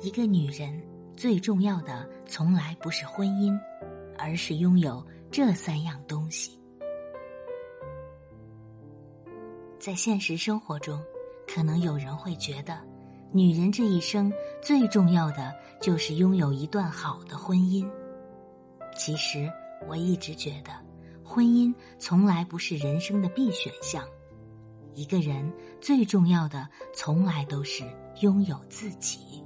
一个女人最重要的从来不是婚姻，而是拥有这三样东西。在现实生活中，可能有人会觉得，女人这一生最重要的就是拥有一段好的婚姻。其实，我一直觉得，婚姻从来不是人生的必选项。一个人最重要的，从来都是拥有自己。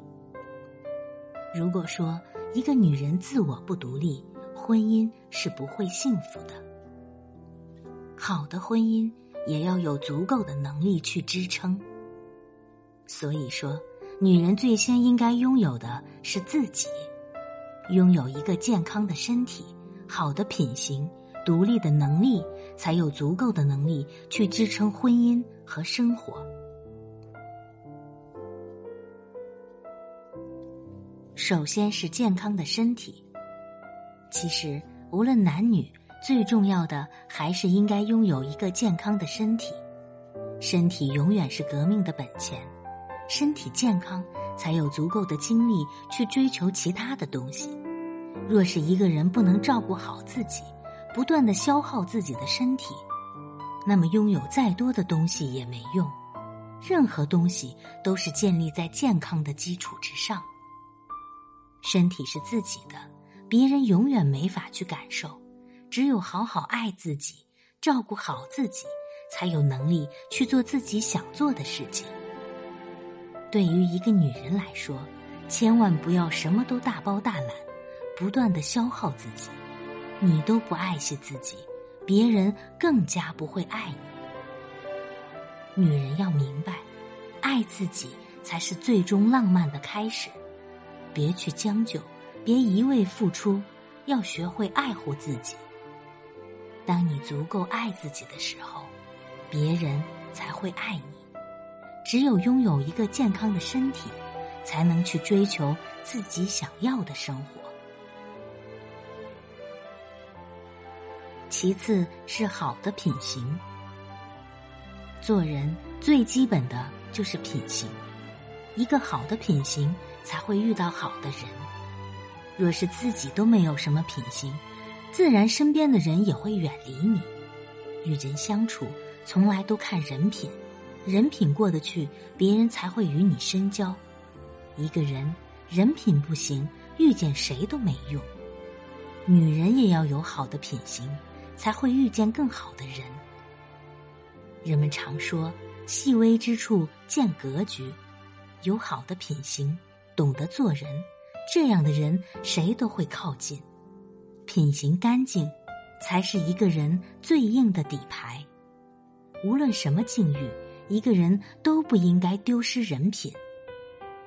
如果说一个女人自我不独立，婚姻是不会幸福的。好的婚姻也要有足够的能力去支撑。所以说，女人最先应该拥有的是自己，拥有一个健康的身体、好的品行、独立的能力，才有足够的能力去支撑婚姻和生活。首先是健康的身体。其实，无论男女，最重要的还是应该拥有一个健康的身体。身体永远是革命的本钱，身体健康才有足够的精力去追求其他的东西。若是一个人不能照顾好自己，不断的消耗自己的身体，那么拥有再多的东西也没用。任何东西都是建立在健康的基础之上。身体是自己的，别人永远没法去感受。只有好好爱自己，照顾好自己，才有能力去做自己想做的事情。对于一个女人来说，千万不要什么都大包大揽，不断的消耗自己。你都不爱惜自己，别人更加不会爱你。女人要明白，爱自己才是最终浪漫的开始。别去将就，别一味付出，要学会爱护自己。当你足够爱自己的时候，别人才会爱你。只有拥有一个健康的身体，才能去追求自己想要的生活。其次是好的品行。做人最基本的就是品行。一个好的品行，才会遇到好的人。若是自己都没有什么品行，自然身边的人也会远离你。与人相处，从来都看人品，人品过得去，别人才会与你深交。一个人人品不行，遇见谁都没用。女人也要有好的品行，才会遇见更好的人。人们常说，细微之处见格局。有好的品行，懂得做人，这样的人谁都会靠近。品行干净，才是一个人最硬的底牌。无论什么境遇，一个人都不应该丢失人品。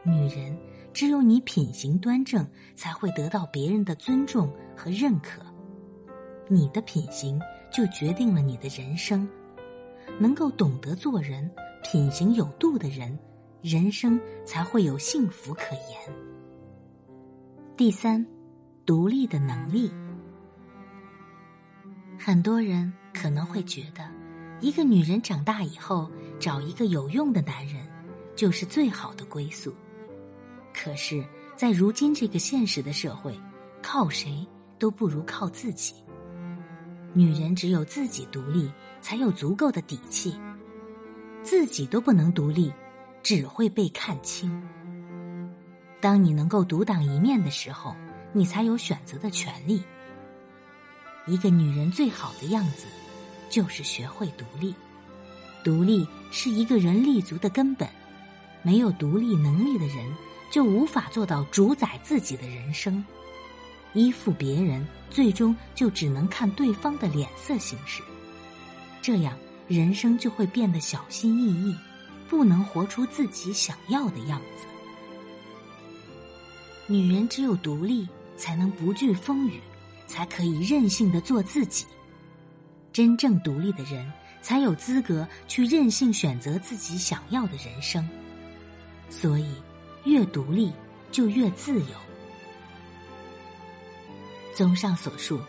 女人，只有你品行端正，才会得到别人的尊重和认可。你的品行就决定了你的人生。能够懂得做人、品行有度的人。人生才会有幸福可言。第三，独立的能力。很多人可能会觉得，一个女人长大以后找一个有用的男人，就是最好的归宿。可是，在如今这个现实的社会，靠谁都不如靠自己。女人只有自己独立，才有足够的底气。自己都不能独立。只会被看清。当你能够独当一面的时候，你才有选择的权利。一个女人最好的样子，就是学会独立。独立是一个人立足的根本。没有独立能力的人，就无法做到主宰自己的人生。依附别人，最终就只能看对方的脸色行事。这样，人生就会变得小心翼翼。不能活出自己想要的样子。女人只有独立，才能不惧风雨，才可以任性的做自己。真正独立的人，才有资格去任性选择自己想要的人生。所以，越独立就越自由。综上所述，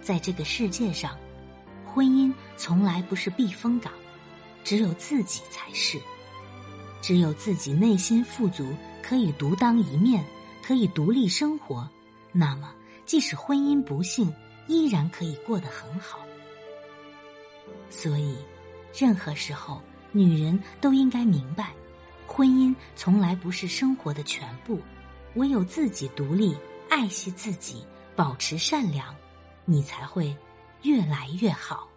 在这个世界上，婚姻从来不是避风港。只有自己才是，只有自己内心富足，可以独当一面，可以独立生活，那么即使婚姻不幸，依然可以过得很好。所以，任何时候，女人都应该明白，婚姻从来不是生活的全部，唯有自己独立，爱惜自己，保持善良，你才会越来越好。